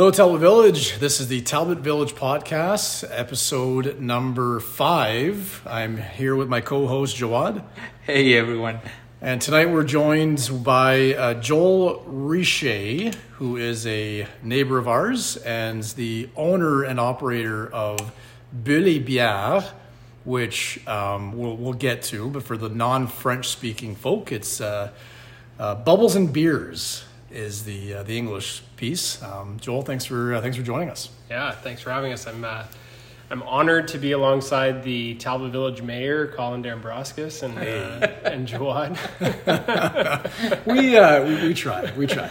Hello, Talbot Village. This is the Talbot Village podcast, episode number five. I'm here with my co host, Jawad. Hey, everyone. And tonight we're joined by uh, Joel Richer, who is a neighbor of ours and the owner and operator of Bulle Bière, which um, we'll, we'll get to. But for the non French speaking folk, it's uh, uh, Bubbles and Beers is the uh, the English piece. Um, Joel, thanks for uh, thanks for joining us. Yeah, thanks for having us. I'm uh, I'm honored to be alongside the Talbot Village Mayor, Colin Dambroskis and uh, and Jawad. we, uh, we we try, we try.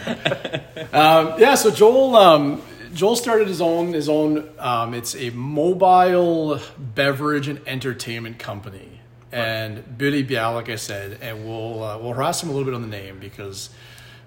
Um, yeah, so Joel um, Joel started his own his own. Um, it's a mobile beverage and entertainment company, and Bulles et Bières, like I said, and we'll uh, we'll harass him a little bit on the name because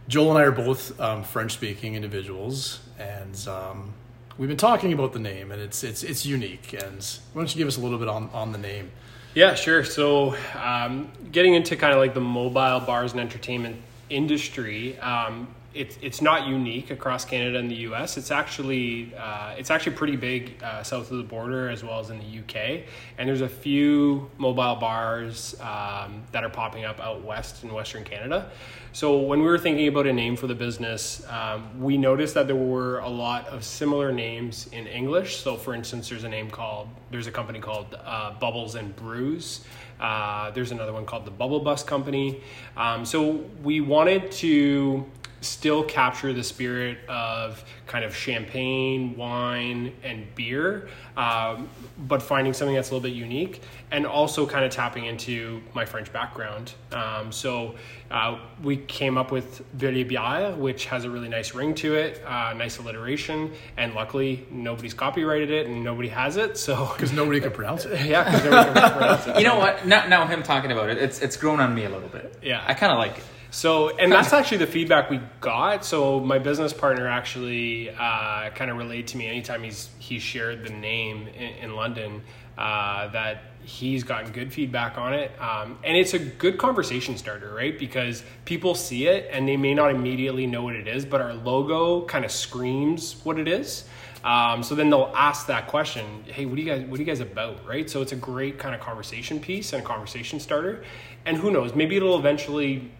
Joel and I are both um, French speaking individuals, and um, we've been talking about the name, and it's it's it's unique. And why don't you give us a little bit on on the name? Yeah, sure. So, um, getting into kind of like the mobile bars and entertainment industry, um, it's it's not unique across Canada and the U.S. It's actually uh, it's actually pretty big uh, south of the border as well as in the U.K. And there's a few mobile bars um, that are popping up out west in Western Canada. So when we were thinking about a name for the business, um, we noticed that there were a lot of similar names in English. So for instance, there's a name called there's a company called uh, Bubbles and Brews. Uh, there's another one called the Bubble Bus Company. Um, so we wanted to still capture the spirit of kind of champagne, wine, and beer, um, but finding something that's a little bit unique, and also kind of tapping into my French background. Um, so uh, we came up with Bulle Bière, which has a really nice ring to it, uh, nice alliteration, and luckily nobody's copyrighted it and nobody has it. So because nobody could pronounce it. yeah, because nobody can pronounce it. You know what? Now, now him talking about it, it's it's grown on me a little bit. Yeah. I kind of like it. So, and that's actually the feedback we got. So, my business partner actually uh, kind of relayed to me anytime he's he shared the name in, in London uh, that he's gotten good feedback on it, um, and it's a good conversation starter, right? Because people see it and they may not immediately know what it is, but our logo kind of screams what it is. Um, so then they'll ask that question, "Hey, what do you guys what are you guys about?" Right? So it's a great kind of conversation piece and a conversation starter. And who knows, maybe it'll eventually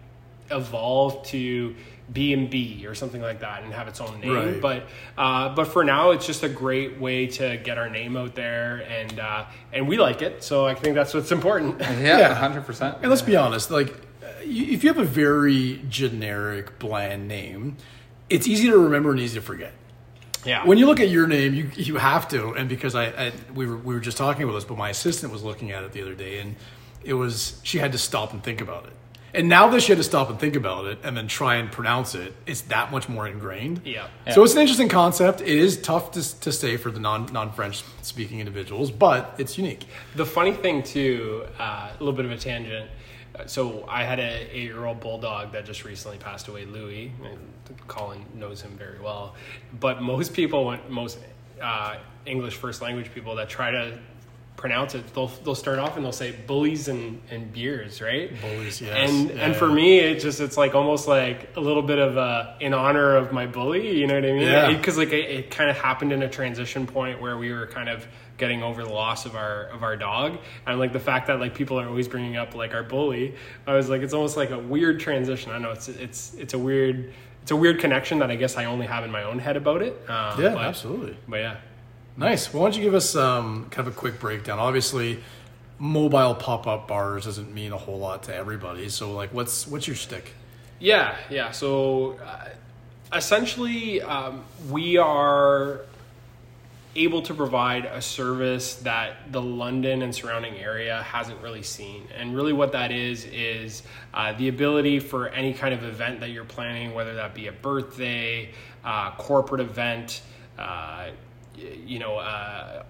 evolve to B and B or something like that and have its own name. Right. But uh, but for now, it's just a great way to get our name out there, and uh, and we like it. So I think that's what's important. Yeah, Yeah. hundred percent. And let's be honest, like uh, if you have a very generic, bland name, it's easy to remember and easy to forget. yeah. When you look at your name, you you have to, and because I, I we were we were just talking about this, but my assistant was looking at it the other day, and it was she had to stop and think about it. And now that she had to stop and think about it and then try and pronounce it, it's that much more ingrained. Yeah. So it's an interesting concept. It is tough to, to say for the non non French speaking individuals, but it's unique. The funny thing too, uh, a little bit of a tangent. So I had a eight-year-old bulldog that just recently passed away, Louis. Colin knows him very well, but most people, most uh, English first language people that try to pronounce it, they'll they'll start off and they'll say bullies and, and beers, right? Bullies, yes. And Yeah, and for yeah. me, it just it's like almost like a little bit of a in honor of my bully. You know what I mean? Yeah. Because like it, it kind of happened in a transition point where we were kind of getting over the loss of our of our dog and like the fact that like people are always bringing up like our bully i was like it's almost like a weird transition i know it's it's it's a weird it's a weird connection that i guess i only have in my own head about it um, Yeah, but, absolutely. but yeah Nice. Well, why don't you give us um, kind of a quick breakdown? Obviously, mobile pop up bars doesn't mean a whole lot to everybody. So, like, what's what's your stick? Yeah, yeah. So uh, essentially, um, we are able to provide a service that the London and surrounding area hasn't really seen. And really, what that is, is uh, the ability for any kind of event that you're planning, whether that be a birthday, uh, corporate event, uh, you know, uh,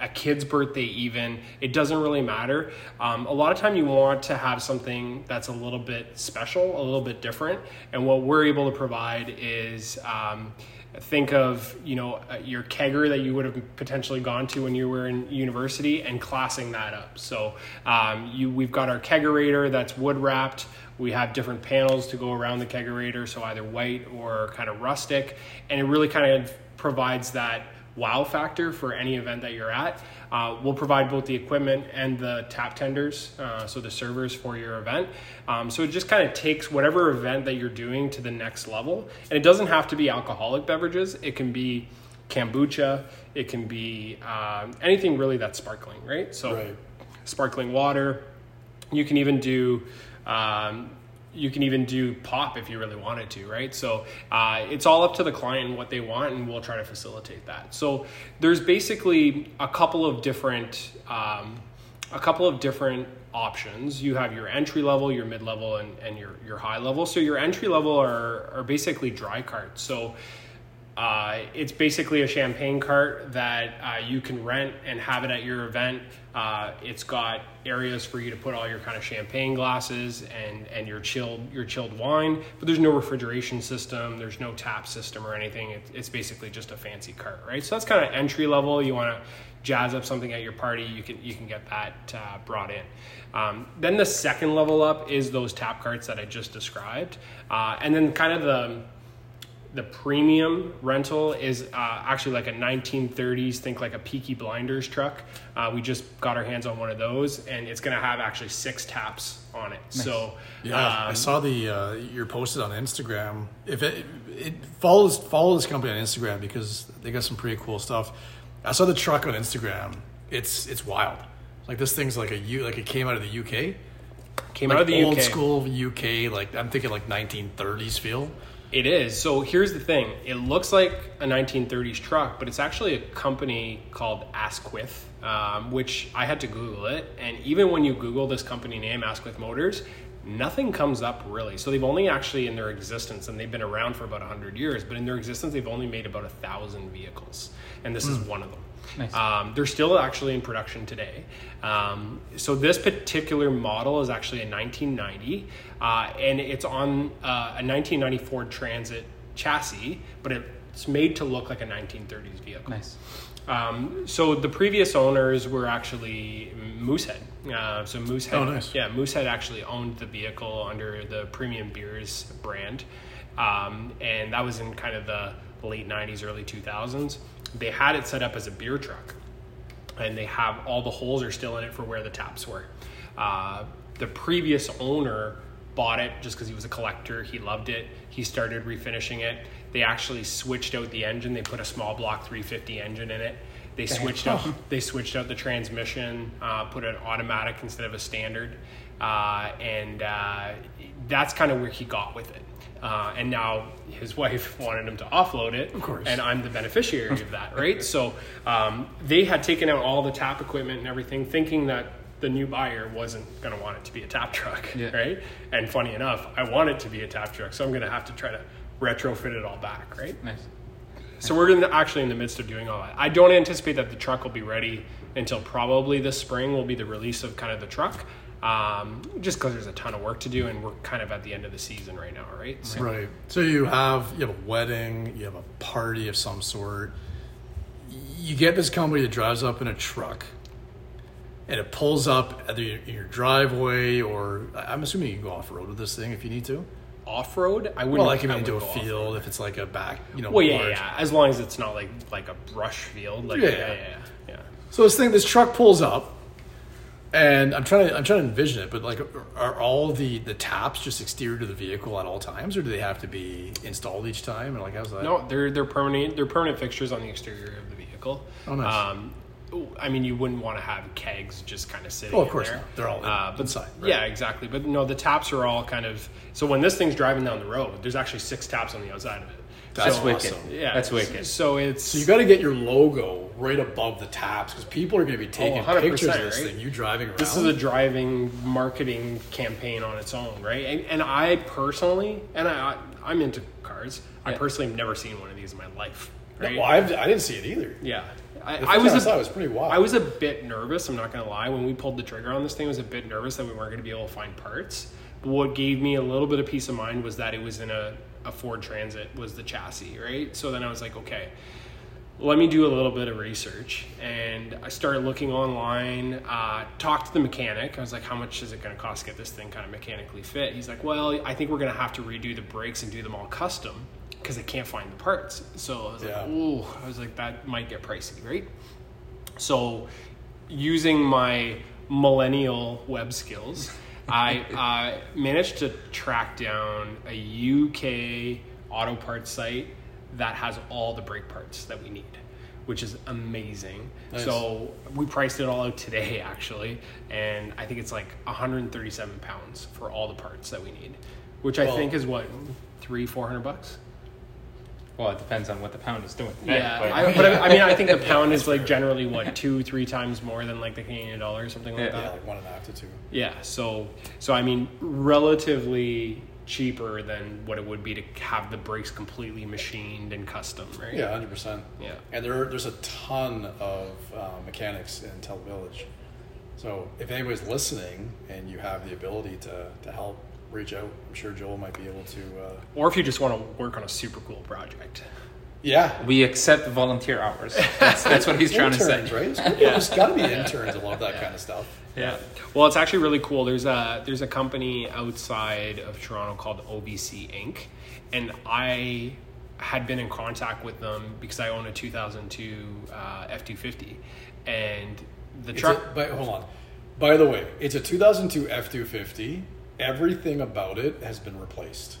a kid's birthday, even, it doesn't really matter. Um, a lot of time you want to have something that's a little bit special, a little bit different. And what we're able to provide is, um, think of you know uh, your kegger that you would have potentially gone to when you were in university and classing that up so um, you we've got our kegerator that's wood wrapped we have different panels to go around the kegerator so either white or kind of rustic and it really kind of provides that wow factor for any event that you're at. Uh, we'll provide both the equipment and the tap tenders, uh, so the servers for your event. Um, so it just kind of takes whatever event that you're doing to the next level. And it doesn't have to be alcoholic beverages, it can be kombucha, it can be um, anything really that's sparkling, right? So Right. sparkling water. You can even do. Um, you can even do pop if you really wanted to, right? So uh, it's all up to the client and what they want, and we'll try to facilitate that. So there's basically a couple of different, um, a couple of different options. You have your entry level, your mid level, and, and your your high level. So your entry level are are basically dry carts. So uh, it's basically a champagne cart that uh, you can rent and have it at your event. Uh, it's got areas for you to put all your kind of champagne glasses and, and your chilled your chilled wine, but there's no refrigeration system, there's no tap system or anything. It, it's basically just a fancy cart, right? So that's kind of entry level. You want to jazz up something at your party, you can you can get that uh, brought in. Um, then the second level up is those tap carts that I just described, uh, and then kind of the the premium rental is uh, actually like a 1930s think like a peaky blinders truck uh, we just got our hands on one of those and it's going to have actually six taps on it so Yeah, I um, saw the uh, you're posted on Instagram. If it, it follows follow this company on Instagram because they got some pretty cool stuff. I saw the truck on Instagram. It's it's wild. Like this thing's like a U like it came out of the UK. came Like out of the old UK. school UK. Like I'm thinking like 1930s feel. It is. So here's the thing. It looks like a 1930s truck, but it's actually a company called Asquith, um, which I had to Google it. And even when you Google this company name, Asquith Motors, nothing comes up really. So they've only actually in their existence, and they've been around for about 100 years, but in their existence, they've only made about a thousand vehicles. And this is one of them. Nice. Um, they're still actually in production today. Um, so this particular model is actually a 1990, uh, and it's on uh, a 1990 Ford Transit chassis, but it's made to look like a 1930s vehicle. Nice. Um, so the previous owners were actually Moosehead. Uh, so Moosehead, Oh, nice. yeah, Moosehead actually owned the vehicle under the Premium Beers brand, um, and that was in kind of the late '90s, early 2000s. They had it set up as a beer truck, and they have all the holes are still in it for where the taps were. Uh, the previous owner bought it just because he was a collector. He loved it. He started refinishing it. They actually switched out the engine. They put a small block 350 engine in it. They switched out. They switched out the transmission. Uh, put an automatic instead of a standard, uh, and uh, that's kind of where he got with it. Uh, and now his wife wanted him to offload it, of course. and I'm the beneficiary of that, right? So um, they had taken out all the tap equipment and everything, thinking that the new buyer wasn't going to want it to be a tap truck, Yeah. right? And funny enough, I want it to be a tap truck, so I'm going to have to try to retrofit it all back, right? Nice. So we're actually in the midst of doing all that. I don't anticipate that the truck will be ready until probably this spring will be the release of kind of the truck. Um, just because there's a ton of work to do and we're kind of at the end of the season right now, right? So, Right. So you have you have a wedding, you have a party of some sort. You get this company that drives up in a truck, and it pulls up either in your driveway or I'm assuming you can go off road with this thing if you need to. off road, I wouldn't. Well, like if you into a field, off-road. if it's like a back, you know, Well, yeah, large. yeah. As long as it's not like like a brush field, like Yeah. yeah, yeah, yeah. yeah. So this thing, this truck pulls up, and I'm trying to I'm trying to envision it, but like, are all the the taps just exterior to the vehicle at all times, or do they have to be installed each time? And like, how's that? No, they're they're permanent. They're permanent fixtures on the exterior of the vehicle. Oh, nice. Um, I mean, you wouldn't want to have kegs just kind of sitting. Oh, of course there. not. They're all in- uh, but, inside, right. Yeah, exactly. But no, the taps are all kind of. So when this thing's driving down the road, there's actually six taps on the outside of it. That's so, wicked. awesome. Yeah, That's wicked. So it's So you got to get your logo right above the taps because people are going to be taking 100%, pictures of this right? thing. You driving around. this is a driving marketing campaign on its own, right? And, and I personally, and I, I'm into cars. I personally have never seen one of these in my life. Right? well, I've, I didn't see it either. Yeah, I, The I was. time A, I saw it was pretty wild. I was a bit nervous. I'm not gonna lie. When we pulled the trigger on this thing, I was a bit nervous that we weren't gonna be able to find parts. What gave me a little bit of peace of mind was that it was in a, a Ford Transit was the chassis, right? So then I was like, okay, let me do a little bit of research, and I started looking online. Uh, talked to the mechanic. I was like, how much is it gonna cost to get this thing kind of mechanically fit? He's like, well, I think we're gonna have to redo the brakes and do them all custom because I can't find the parts. So I was Yeah. like, ooh, I was like, that might get pricey, right? So, using my millennial web skills, I uh, managed to track down a UK auto parts site that has all the brake parts that we need, which is amazing. Nice. So we priced it all out today, actually, and I think it's like 137 pounds for all the parts that we need, which I Well- think is what three, four hundred bucks. Well, it depends on what the pound is doing. today, Yeah, but- I, but I, I mean, I think the pound is like generally what two, three times more than like the Canadian dollar or something like Yeah. Yeah, that. like one and a half to two. Yeah, so so I mean, relatively cheaper than what it would be to have the brakes completely machined and custom, right? Yeah, hundred percent. Yeah. And there, there's a ton of uh, mechanics in Talbot Village. So if anybody's listening and you have the ability to, to help, reach out. I'm sure Joel might be able to. Uh, Or if you just want to work on a super cool project. yeah. We accept volunteer hours. That's, that's what he's trying to interns, say. right? There's, gotta there's got to be interns that love that kind of stuff. Yeah. Well, it's actually really cool. There's a there's a company outside of Toronto called OBC Inc. And I had been in contact with them because I own a 2002 uh, F250, and the truck. but hold on. By the way, it's a 2002 F250. Everything about it has been replaced.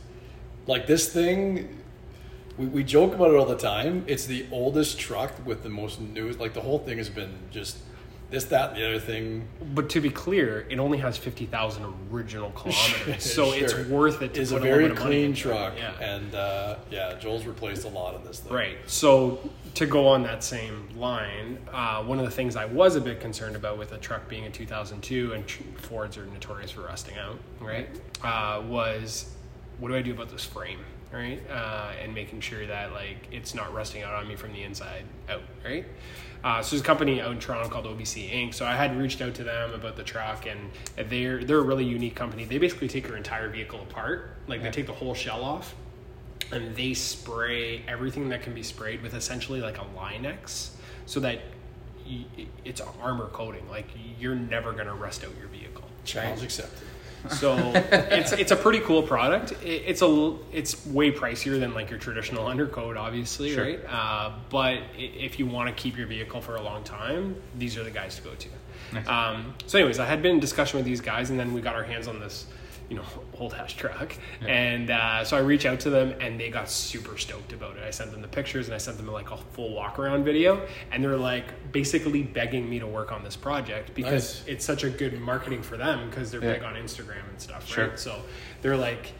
Like this thing, we, we joke about it all the time. It's the oldest truck with the most new. Like the whole thing has been just this, that, and the other thing. But to be clear, it only has 50,000 original kilometers, so it's worth it to It's a a very of money clean truck, Yeah. and uh, yeah, Joel's replaced a lot on this thing. Right. So to go on that same line, uh, one of the things I was a bit concerned about with a truck being a 2002 and Fords are notorious for rusting out, right? Uh, was what do I do about this frame, right? Uh, and making sure that like it's not rusting out on me from the inside out, right? Uh, so there's a company out in Toronto called OBC Inc. So I had reached out to them about the truck, and they're they're a really unique company. They basically take your entire vehicle apart, like they take the whole shell off, and they spray everything that can be sprayed with essentially like a Line-X so that y- it's armor coating. Like you're never going to rust out your vehicle. Challenge accepted. So it's it's a pretty cool product. It, it's a it's way pricier than like your traditional undercoat, obviously, Sure. right? Uh, but if you want to keep your vehicle for a long time, these are the guys to go to. Nice. Um, so, anyways, I had been in discussion with these guys, and then we got our hands on this, you know, old hash truck, Yeah. and uh, so I reach out to them, and they got super stoked about it. I sent them the pictures, and I sent them like a full walk around video, and they're like basically begging me to work on this project because Nice. it's such a good marketing for them because they're Yeah. big on Instagram and stuff, Sure. right? So they're like,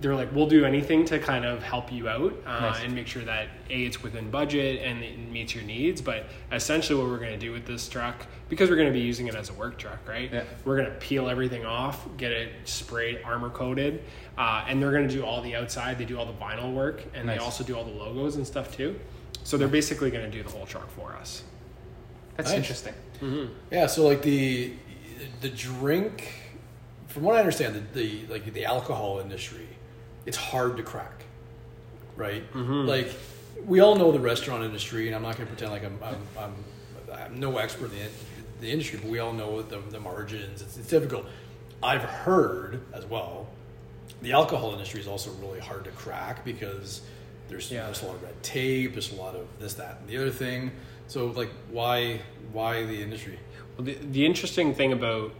they're like, we'll do anything to kind of help you out uh, Nice. and make sure that a it's within budget and it meets your needs. But essentially, what we're going to do with this truck, because we're going to be using it as a work truck, right? Yeah. We're going to peel everything off, get it sprayed, armor coated, uh, and they're going to do all the outside. They do all the vinyl work, and Nice. they also do all the logos and stuff too. So they're basically going to do the whole truck for us. That's Nice. interesting. Yeah, so like the the drink, from what I understand, the, the like the alcohol industry, it's hard to crack, right? Mm-hmm. Like we all know the restaurant industry, and I'm not going to pretend like I'm I'm, I'm I'm no expert in the, the industry, but we all know the, the margins. It's, it's difficult. I've heard as well, the alcohol industry is also really hard to crack because there's Yeah. there's a lot of red tape, there's a lot of this, that, and the other thing. So like, why why the industry? Well, the, the interesting thing about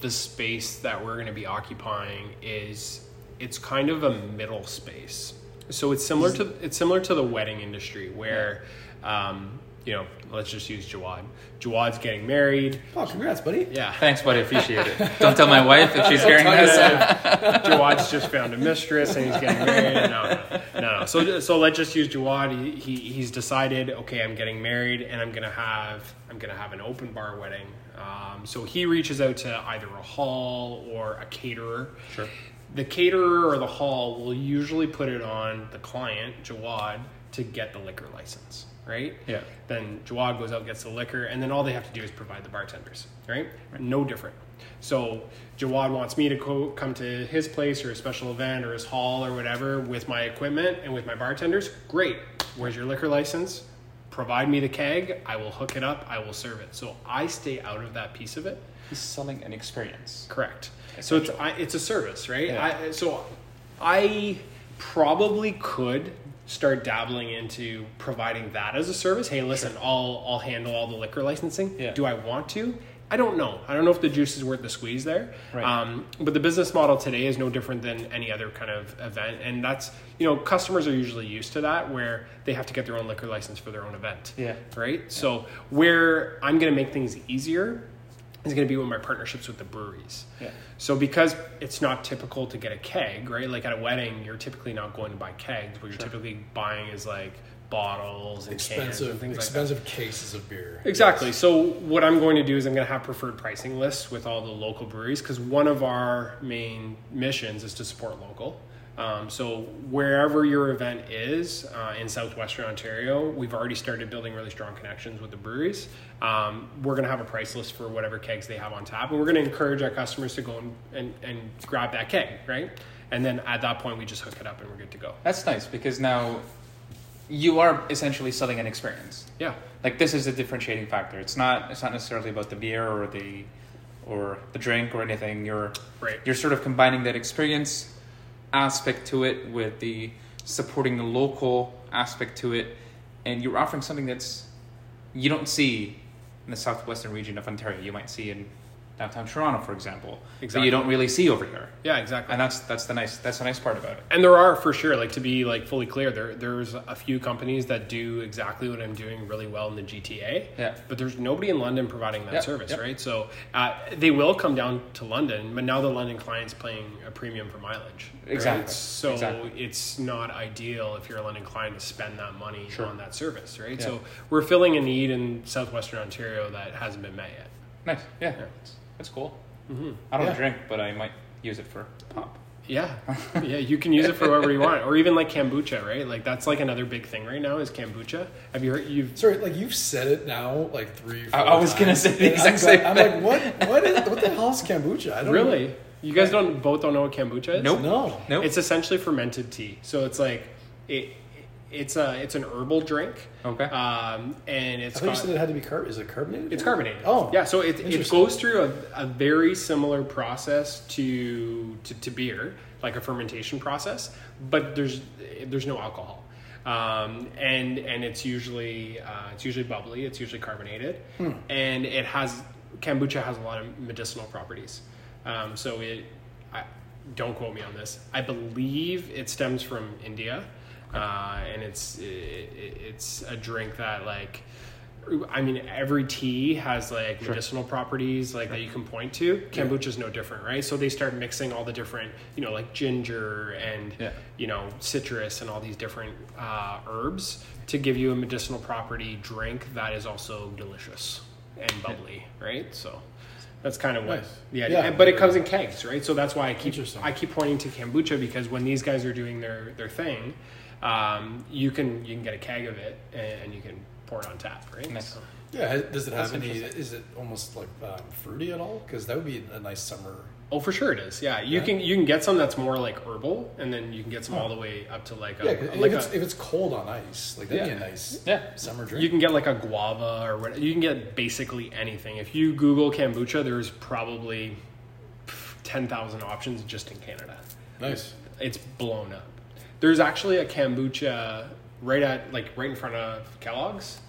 the space that we're going to be occupying is it's kind of a middle space. So it's similar to it's similar to the wedding industry where, um, you know, let's just use Jawad. Jawad's getting married. Oh, congrats, buddy! Yeah. Thanks, buddy. Appreciate it. Don't tell my wife if she's hearing this. Jawad's just found a mistress and he's getting married. No, no, no. no. So, so let's just use Jawad. He, he he's decided. Okay, I'm getting married, and I'm gonna have I'm gonna have an open bar wedding. Um, so he reaches out to either a hall or a caterer. Sure. The caterer or the hall will usually put it on the client, Jawad, to get the liquor license, right? Yeah. Then Jawad goes out, gets the liquor, and then all they have to do is provide the bartenders, right? No different. So Jawad wants me to co- come to his place or a special event or his hall or whatever with my equipment and with my bartenders. Great. Where's your liquor license? Provide me the keg. I will hook it up. I will serve it. So I stay out of that piece of it. He's selling an experience. Correct. So it's I, it's a service, right? Yeah. I, so I probably could start dabbling into providing that as a service. Hey, listen, I'll I'll handle all the liquor licensing. Yeah. Do I want to? I don't know. I don't know if the juice is worth the squeeze there. Right. Um, but the business model today is no different than any other kind of event, and that's you know customers are usually used to that where they have to get their own liquor license for their own event. Yeah. Right. So where I'm going to make things easier is going to be with my partnerships with the breweries. Yeah. So because it's not typical to get a keg, right? Like at a wedding, you're typically not going to buy kegs. What you're typically buying is like bottles and cans and Expensive, things like expensive cases of beer. Exactly. So what I'm going to do is I'm going to have preferred pricing lists with all the local breweries because one of our main missions is to support local. Um, so wherever your event is uh, in southwestern Ontario, we've already started building really strong connections with the breweries. Um, we're going to have a price list for whatever kegs they have on tap, and we're going to encourage our customers to go and, and, and grab that keg, right? And then at that point, we just hook it up and we're good to go. That's nice because now you are essentially selling an experience. Yeah. Like this is a differentiating factor. It's not it's not necessarily about the beer or the or the drink or anything. You're Right. you're sort of combining that experience aspect to it with the supporting the local aspect to it and you're offering something that's you don't see in the southwestern region of Ontario. You might see in downtown Toronto, for example. Exactly. you don't really see over here. Yeah, exactly. And that's that's the nice that's the nice part about it. And there are for sure, like to be like fully clear, there there's a few companies that do exactly what I'm doing really well in the GTA. Yeah. But there's nobody in London providing that Yeah, service, yeah. right? So uh, they will come down to London, but now the London client's paying a premium for mileage. right? Exactly, So exactly. it's not ideal if you're a London client to spend that money Sure. on that service, right? Yeah. So we're filling a need in southwestern Ontario that hasn't been met yet. Nice. Yeah. Yeah. That's, that's cool. Mm-hmm. I don't Yeah. drink, but I might use it for pop. Yeah, yeah, you can use it for whatever you want, or even like kombucha, right? Like that's like another big thing right now is kombucha. Have you heard? You've Sorry, like you've said it now like three. Four I- I was gonna say the and exact I'm, same go- I'm like, what? What is? What the hell is kombucha? I don't really? You guys don't both don't know what kombucha is? Nope. No. Nope. It's essentially fermented tea. So it's like it. It's a it's an herbal drink. Okay. Um, and I it's thought you said it had to be car. Is it carbonated? It's carbonated. Oh, yeah. So it, it goes through a, a very similar process to, to to beer, like a fermentation process, but there's there's no alcohol, um, and and it's usually uh, it's usually bubbly. It's usually carbonated, Hmm. and it has kombucha has a lot of medicinal properties. Um, so it, I, don't quote me on this. I believe it stems from India, uh, and it's it, it- it's a drink that like. I mean, every tea has like medicinal properties like that you can point to. Kombucha is no different, right? So they start mixing all the different, you know, like ginger and Yeah. you know citrus and all these different uh, herbs to give you a medicinal property drink that is also delicious and bubbly, right? So that's kind of what Nice. the idea. Yeah. But it comes in kegs, right? So that's why I keep I keep pointing to kombucha because when these guys are doing their their thing, um, you can you can get a keg of it and, and you can pour it on tap, right? Nice. So- Yeah. Does it have That's any? Is it almost like um, fruity at all? Because that would be a nice summer. Oh, for sure it is. Yeah, you Yeah. can you can get some that's more like herbal, and then you can get some all the way up to like a, Yeah. 'cause like if, it's, a, if it's cold on ice, like that'd Yeah. be a nice Yeah. summer drink. you can get like a guava or what. You can get basically anything. If you Google kombucha, there's probably ten thousand options just in Canada. nice. It's blown up. There's actually a kombucha right at like right in front of Kellogg's.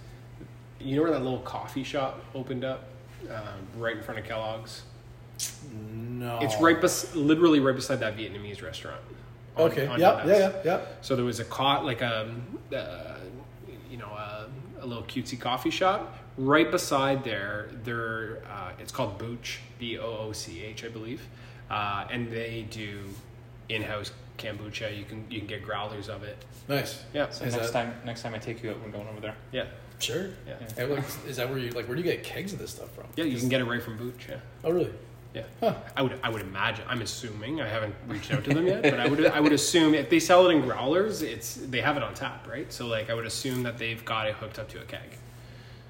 You know where that little coffee shop opened up, um, right in front of Kellogg's. No. It's right, bes- literally right beside that Vietnamese restaurant. on- Okay. on Yeah. Yeah. Yeah. Yeah. So there was a cot like a, uh, you know, a, a little cutesy coffee shop right beside there. There, uh, it's called Booch, B O O C H, I believe, uh, and they do in-house kombucha. You can you can get growlers of it. Nice. Yeah, So Is next that- time, next time I take you out, we're going over there. yeah, Sure. yeah, Hey, like, is that where you like? Where do you get kegs of this stuff from? yeah. You can get it right from Booch. Yeah. Oh, really? Yeah, Huh. I would I would imagine. I'm assuming I haven't reached out to them yet, but I would I would assume if they sell it in growlers, it's they have it on tap, right? So like I would assume that they've got it hooked up to a keg.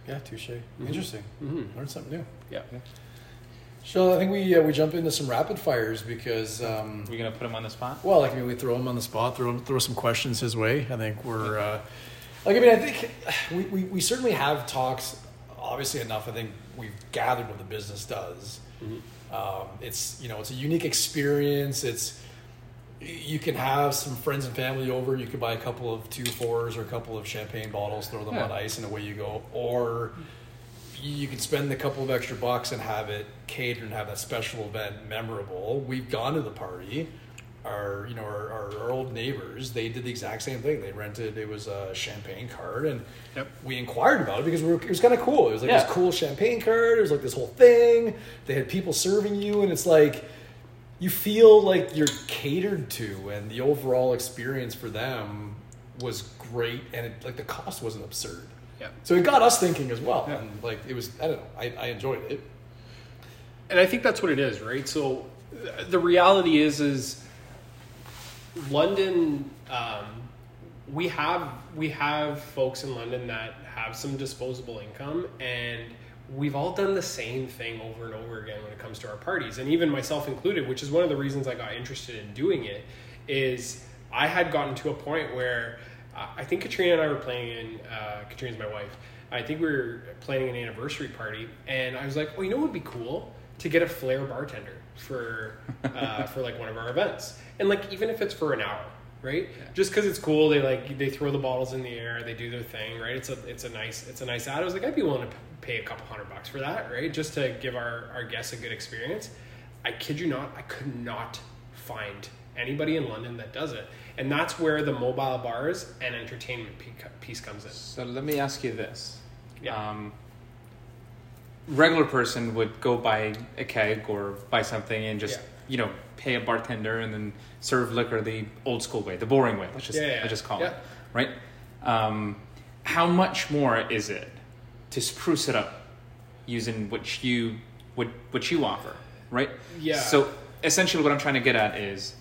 Yeah. Touche. Interesting. Mm-hmm. Learned something new. Yeah. So I think we uh, we jump into some rapid fires because. Um, We're gonna put him on the spot. Well, like I mean, we throw him on the spot, throw throw some questions his way. I think we're uh, like I mean, I think we, we, we certainly have talks. Obviously enough. I think we've gathered what the business does. Um, it's you know it's a unique experience. It's you can have some friends and family over. You could buy a couple of two fours or a couple of champagne bottles, throw them Yeah. on ice, and away you go. Or you can spend a couple of extra bucks and have it catered and have that special event memorable. We've gone to the party. Our you know our, our, our old neighbors they did the exact same thing. They rented it was a champagne card and Yep. we inquired about it because we were, it was kind of cool. It was like Yeah. this cool champagne card. It was like this whole thing. They had people serving you, and it's like you feel like you're catered to, and the overall experience for them was great, and it, like the cost wasn't absurd. Yeah. So it got us thinking as well, Yeah. and like it was I don't know I, I enjoyed it. and I think that's what it is, right? So the reality is, is London. Um, we have we have folks in London that have some disposable income, and we've all done the same thing over and over again when it comes to our parties, and even myself included. Which is one of the reasons I got interested in doing it. Is I had gotten to a point where I think Katrina and I were playing in. Uh, Katrina's my wife. I think we were planning an anniversary party, and I was like, "Oh, you know what would be cool to get a flair bartender for uh, for like one of our events, and like even if it's for an hour, right? Just because it's cool, they like they throw the bottles in the air, they do their thing, right? It's a it's a nice it's a nice ad. I was like, I'd be willing to pay a couple hundred bucks for that, right? Just to give our our guests a good experience. I kid you not, I could not find anybody in London that does it, and that's where the mobile bars and entertainment piece comes in. So let me ask you this. Yeah. Um, regular person would go buy a keg or buy something and just Yeah. you know pay a bartender and then serve liquor the old school way, the boring way. Let's just Yeah, yeah, let's just call it right. Um, how much more is it to spruce it up using what you what what you offer, right? Yeah. So essentially, what I'm trying to get at is,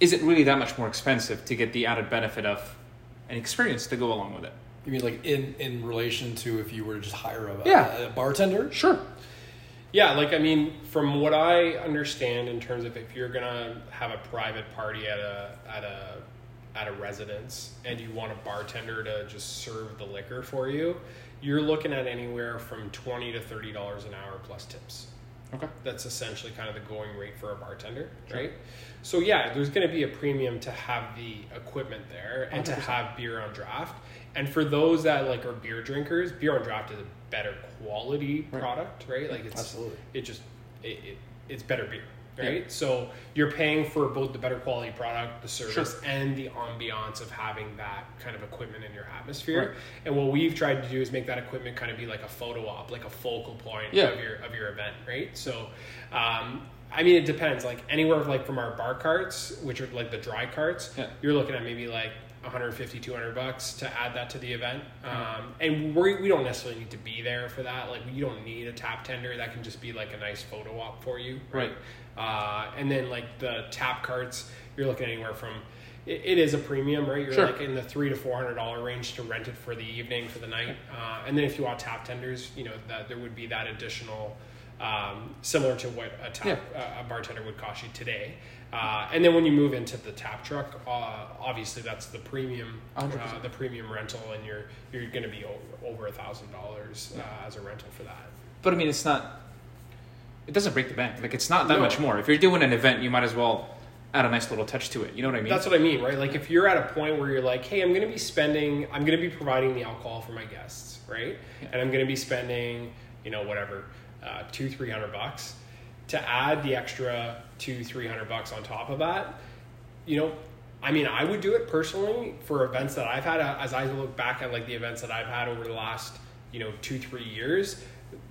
is it really that much more expensive to get the added benefit of an experience to go along with it? You mean like in in relation to if you were to just hire a, Yeah. a bartender? Sure. Yeah, like I mean, from what I understand in terms of if you're gonna have a private party at a at a at a residence and you want a bartender to just serve the liquor for you, you're looking at anywhere from twenty to thirty dollars an hour plus tips. Okay. That's essentially kind of the going rate for a bartender, right? So yeah, there's going to be a premium to have the equipment there and to 100%. have beer on draft. And for those that like are beer drinkers, beer on draft is a better quality Right. product, right? Like it's Absolutely. it just it, it it's better beer, right? So you're paying for both the better quality product, the service, Sure. and the ambiance of having that kind of equipment in your atmosphere. Right. And what we've tried to do is make that equipment kind of be like a photo op, like a focal point Yeah. of your of your event, right? So, um, I mean, it depends. Like anywhere like from our bar carts, which are like the dry carts, Yeah. you're looking at maybe like 150 200 bucks to add that to the event. Mm-hmm. um, and we we don't necessarily need to be there for that. Like you don't need a tap tender. That can just be like a nice photo op for you. Right, Uh, and then like the tap carts you're looking anywhere from it, it is a premium right? You're Sure. like in the three to four hundred dollar range to rent it for the evening for the night. Uh, and then if you want tap tenders you know that there would be that additional um, similar to what a tap uh, a bartender would cost you today. Uh, and then when you move into the tap truck, uh, obviously that's the premium, uh, the premium rental, and you're you're going to be over, over a thousand dollars uh, as a rental for that. But I mean, it's not. It doesn't break the bank. Like it's not that No. much more. If you're doing an event, you might as well add a nice little touch to it. You know what I mean? That's what I mean, right? Like if you're at a point where you're like, hey, I'm going to be spending, I'm going to be providing the alcohol for my guests, right? Yeah. And I'm going to be spending, you know, whatever, uh, two, three hundred bucks to add the extra two, three hundred bucks on top of that. You know, I mean, I would do it personally for events that I've had. uh, As I look back at like the events that I've had over the last, you know, two, three years,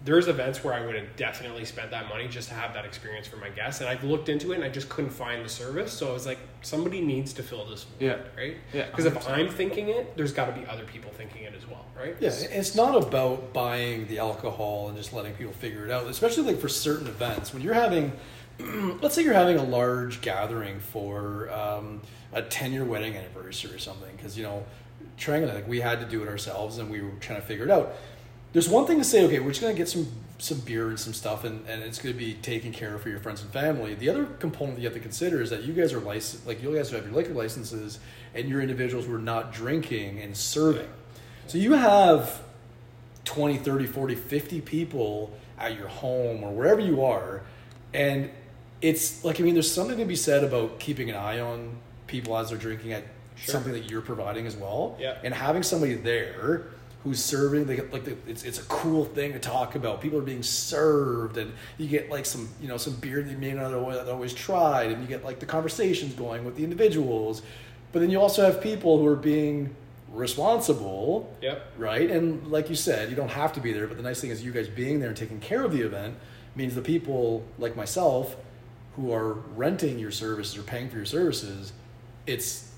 there's events where I would have definitely spent that money just to have that experience for my guests. And I've looked into it and I just couldn't find the service. So I was like, somebody needs to fill this void, Yeah. right? Yeah, Because if I'm thinking it, there's got to be other people thinking it as well, right? Yeah, it's not about buying the alcohol and just letting people figure it out. Especially like for certain events, when you're having, let's say you're having a large gathering for um, a ten year wedding anniversary or something, because you know, trying like we had to do it ourselves and we were trying to figure it out. There's one thing to say, okay, we're just gonna get some some beer and some stuff, and, and it's gonna be taken care of for your friends and family. The other component that you have to consider is that you guys are licensed, like you guys have your liquor licenses, and you're individuals who are not drinking and serving. So you have 20, 30, 40, 50 people at your home or wherever you are. And it's like I mean, there's something to be said about keeping an eye on people as they're drinking at Sure. something that you're providing as well. Yeah. And having somebody there who's serving, they get, like the, it's it's a cool thing to talk about. People are being served, and you get like some you know some beer that you may not have always tried, and you get like the conversations going with the individuals. But then you also have people who are being responsible Yep. right? And like you said, you don't have to be there, but the nice thing is you guys being there and taking care of the event means the people like myself who are renting your services or paying for your services, it's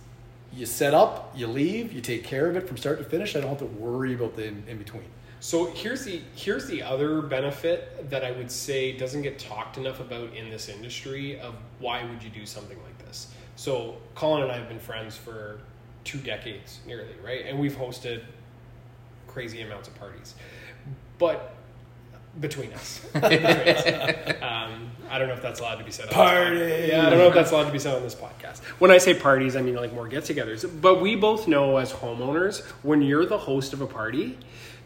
you set up, you leave, you take care of it from start to finish. I don't have to worry about the in, in between. So here's the here's the other benefit that I would say doesn't get talked enough about in this industry of why would you do something like this. So Colin and I have been friends for two decades nearly, right? And we've hosted crazy amounts of parties, but between us, Between us. Um, I don't know if that's allowed to be said. On this Party! Yeah, I don't know if that's allowed to be said on this podcast. When I say parties, I mean like more get-togethers. But we both know as homeowners, when you're the host of a party,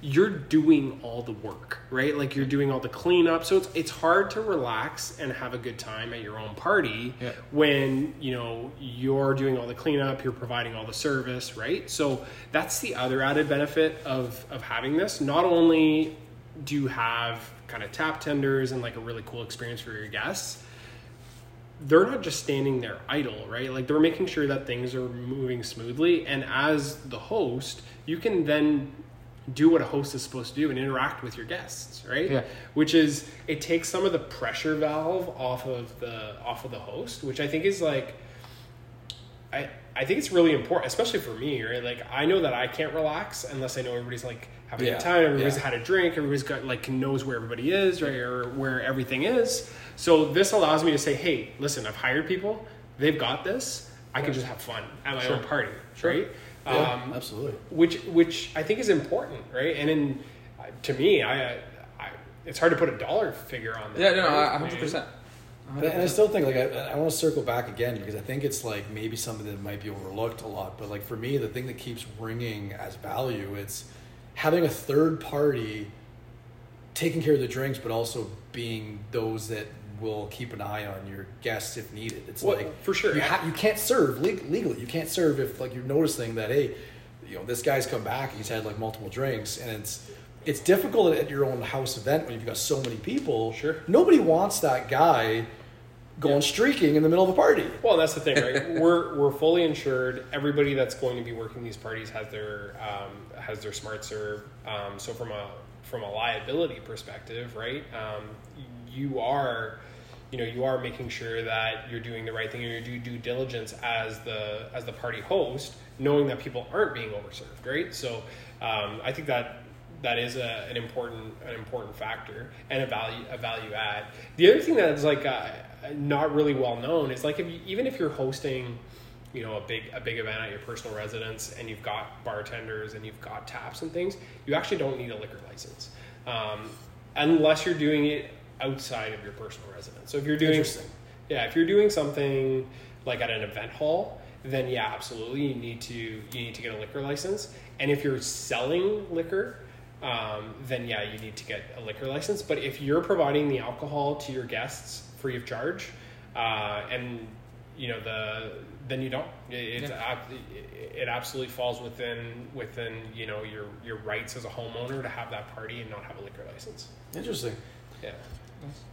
you're doing all the work, right? Like you're doing all the cleanup. So it's it's hard to relax and have a good time at your own party Yeah. when you know you're doing all the cleanup, you're providing all the service, right? So that's the other added benefit of of having this. Not only do you have kind of tap tenders and like a really cool experience for your guests, they're not just standing there idle, right? Like they're making sure that things are moving smoothly. And as the host, you can then do what a host is supposed to do and interact with your guests, right? Yeah. Which is it takes some of the pressure valve off of the off of the host, which I think is like I I think it's really important, especially for me, right? Like I know that I can't relax unless I know everybody's like having a Yeah, good time, everybody's yeah. had a drink, everybody's got like knows where everybody is, right, or where everything is. So this allows me to say, hey, listen, I've hired people, they've got this. I can just have fun at my own party, right? Yeah, Um, absolutely. which which I think is important, right? And in uh, to me, I, I it's hard to put a dollar figure on that. Yeah, no, no, right? a hundred percent. But- And I still think like I, I want to circle back again because I think it's like maybe something that might be overlooked a lot. But like for me, the thing that keeps ringing as value, it's having a third party taking care of the drinks, but also being those that will keep an eye on your guests if needed. It's Well, like for sure. you, ha- you can't serve leg- legally. You can't serve if like you're noticing that hey, you know this guy's come back he's had like multiple drinks, and it's it's difficult at your own house event when you've got so many people. Sure. Nobody wants that guy going streaking in the middle of a party. Well, that's the thing, right? we're we're fully insured. Everybody that's going to be working these parties has their um, has their smart serve. Um, so from a from a liability perspective, right? Um, you are you know you are making sure that you're doing the right thing and you do due diligence as the as the party host, knowing that people aren't being overserved, right? So um, I think that that is a, an important an important factor and a value a value add. The other thing that is like uh, not really well known is like if you, even if you're hosting you know a big a big event at your personal residence and you've got bartenders and you've got taps and things, you actually don't need a liquor license um, unless you're doing it outside of your personal residence. So if you're doing yeah, if you're doing something like at an event hall, then yeah, absolutely, you need to you need to get a liquor license. And if you're selling liquor, um, then yeah, you need to get a liquor license. But if you're providing the alcohol to your guests free of charge, uh, and you know the then you don't. It, it's ab- it, it absolutely falls within within you know your your rights as a homeowner to have that party and not have a liquor license. Interesting. Yeah.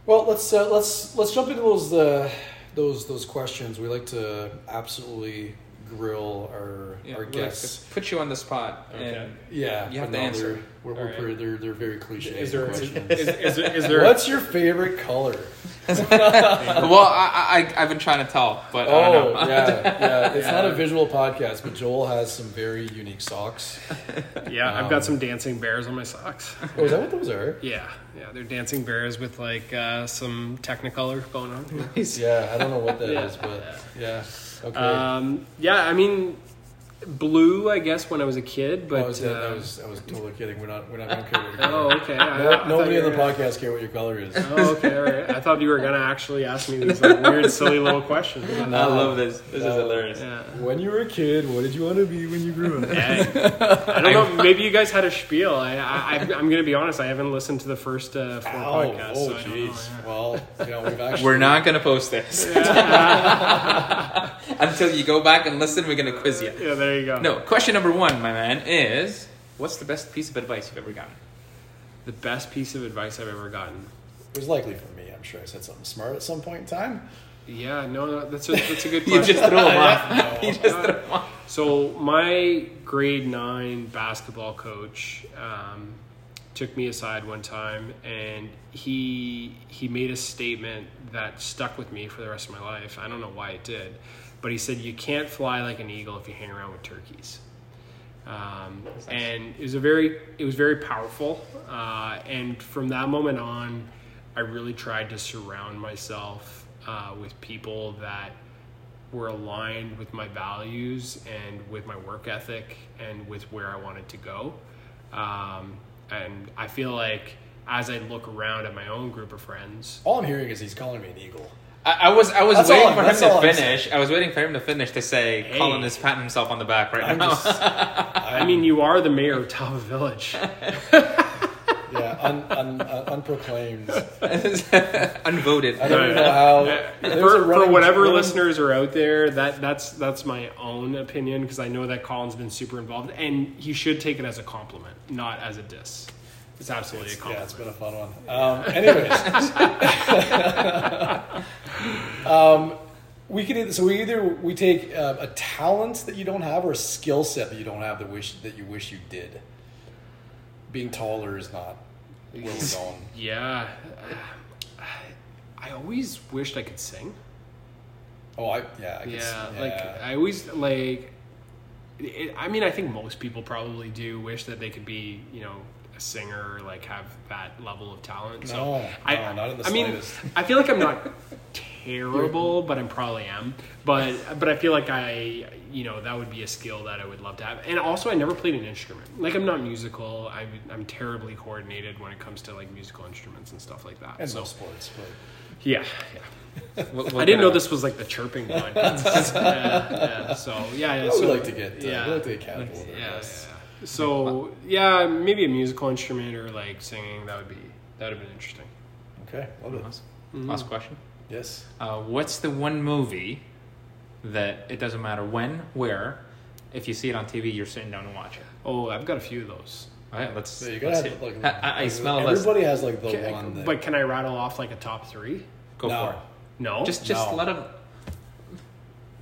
Well, let's uh, let's let's jump into those uh, those those questions. We like to absolutely grill our Yeah, our we like guests. put you on the spot, Okay. and Yeah, You have but to no, answer. They're, we're, we're All right. pretty, they're they're very cliche Is there is, is, is, is there What's your favorite color? well, I, I I've been trying to tell, but I Oh, don't know. yeah, yeah. It's not a visual podcast, but Joel has some very unique socks. Yeah, I've got some dancing bears on my socks. Oh, is that what those are? Yeah, yeah, they're dancing bears with like uh, some Technicolor going on. Yeah, I don't know what that is, Yeah. but yeah. Okay. Um, yeah, I mean, blue, I guess, when I was a kid, but That was, uh, that was, I was totally kidding. We're not, we're not going to care what your oh, okay. is. I- I No, thought nobody you in the were- podcast care what your color is. Oh, okay, all right. I thought you were gonna actually ask me these like, weird, silly little questions. I love this. This is hilarious. Yeah. When you were a kid, what did you want to be when you grew up? I don't know. Maybe you guys had a spiel. I, I, I'm going to be honest. I haven't listened to the first uh, four Ow, podcasts. oh, so I don't know, jeez. yeah. Well, you know, we've actually. We're not gonna post this until you go back and listen. We're gonna quiz you. Yeah, there you go. No, question number one, my man, is what's the best piece of advice you've ever gotten? The best piece of advice I've ever gotten. It was likely for me. I'm sure I said something smart at some point in time. Yeah, no, no that's a that's a good You just threw them off. No. You just threw them off. So my grade nine basketball coach um, took me aside one time, and he he made a statement that stuck with me for the rest of my life. I don't know why it did, but he said you can't fly like an eagle if you hang around with turkeys. Um, and it was a very it was very powerful, uh, and from that moment on, I really tried to surround myself uh, with people that were aligned with my values and with my work ethic and with where I wanted to go. Um, and I feel like as I look around at my own group of friends, All I'm hearing is he's calling me an eagle. I, I was I was That's waiting I'm- for him that's to all I'm finish. I was waiting for him to finish to say Hey. Colin is patting himself on the back right I'm now. just. I mean, you are the mayor of Talbot Village. Yeah, un, un, un, unproclaimed. Unvoted. I don't even know how. Uh, there's a for, for running- whatever running- listeners are out there, that that's that's my own opinion because I know that Colin's been super involved, and he should take it as a compliment, not as a diss. It's absolutely a Yeah, it's been a fun one. Um, anyways, um, we can either so we either we take uh, a talent that you don't have or a skill set that you don't have that wish that you wish you did. Being taller is not where we're going. Yeah, I always wished I could sing. Oh, I yeah, I guess, yeah, yeah. like I always like. It, I mean, I think most people probably do wish that they could be, you know, a singer or like have that level of talent. so No, I, no, not in the I mean. I feel like I'm not terrible, but I probably am. But but I feel like I, you know, that would be a skill that I would love to have. And also, I never played an instrument. Like I'm not musical. I'm I'm terribly coordinated when it comes to like musical instruments and stuff like that. and so no sports, but yeah, yeah. We'll- we'll I didn't know out. this was like the chirping one. yeah, yeah, so yeah, yeah. we so, like to get uh, yeah, we like to get casual with our yeah, guests. yeah. So yeah, maybe a musical instrument or like singing. That would be that would have been interesting. Okay, love it. Last, Mm-hmm. last question. Yes. Uh, what's the one movie that it doesn't matter when, where, if you see it on TV, you're sitting down and watch it? Oh, I've got a few of those. All right, let's. So you let's gotta hit- have, like, I, I- I like, smell a list. Everybody has like the Can- one. That, but can I rattle off like a top three? Go no. for it. No, Just, just No. let them.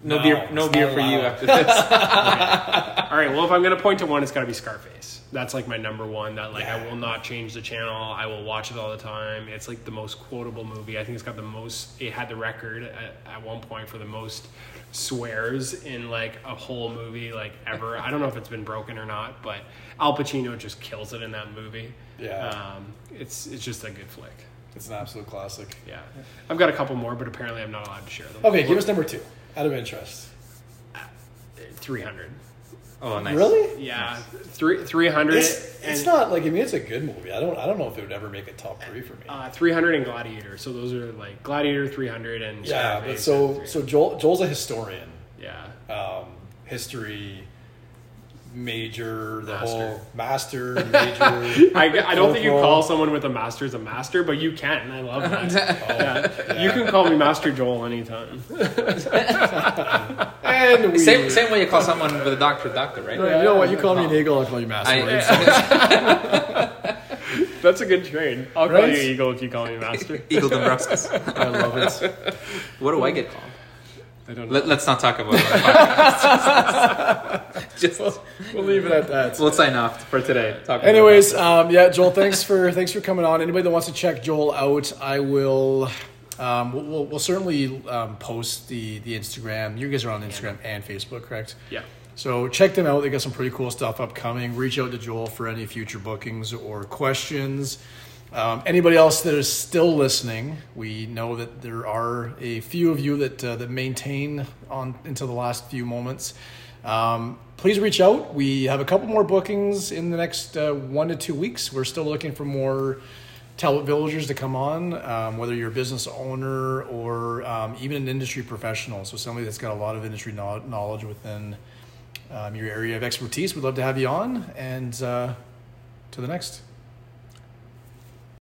No, No, beer, no beer for you after this. All right. Well, if I'm gonna point to one, it's got to be Scarface. That's like my number one. That like I will not change the channel. I will watch it all the time. It's like the most quotable movie. I think it's got the most. It had the record at, at one point for the most swears in like a whole movie like ever. I don't know if it's been broken or not, but Al Pacino just kills it in that movie. Yeah. Um, it's it's just a good flick. it's an absolute classic. Yeah. I've got a couple more, but apparently I'm not allowed to share them. Okay, give us number two. Out of interest. 300. Oh, nice. Really? Yeah, three three hundred. It's, it's not like I mean it's a good movie. I don't I don't know if it would ever make a top three for me. Uh, 300 and Gladiator. So those are like Gladiator 300 and yeah, but Scarface so and so Joel Joel's a historian. yeah. Um, history major, the Master. whole master major. I, I don't think you call someone with a master's a master, but you can. I love that. Oh, yeah. You can call me Master Joel anytime. and we, Same, same way you call someone with a doctor, doctor, right? You know what? You call me an eagle, I'll call you master. I, That's a good trade. I'll call you Eagle if you call me Master. Eagle Dombrowskis. I love it. What do I get called? I don't know. Let, let's not talk about it. on the podcast. Just We'll leave it at that. we'll sign off for today. Talk Anyways, um, yeah, Joel, thanks for thanks for coming on. Anybody that wants to check Joel out, I will. Um, we'll, we'll, we'll certainly um, post the the Instagram. You guys are on Instagram and Facebook, correct? Yeah. So check them out. They got some pretty cool stuff upcoming. Reach out to Joel for any future bookings or questions. Um, anybody else that is still listening, we know that there are a few of you that uh, that maintain on until the last few moments. Um, please reach out. We have a couple more bookings in the next uh, one to two weeks. We're still looking for more Talbot villagers to come on, um, whether you're a business owner or um, even an industry professional. So somebody that's got a lot of industry knowledge within um, your area of expertise. We'd love to have you on. And uh, to the next.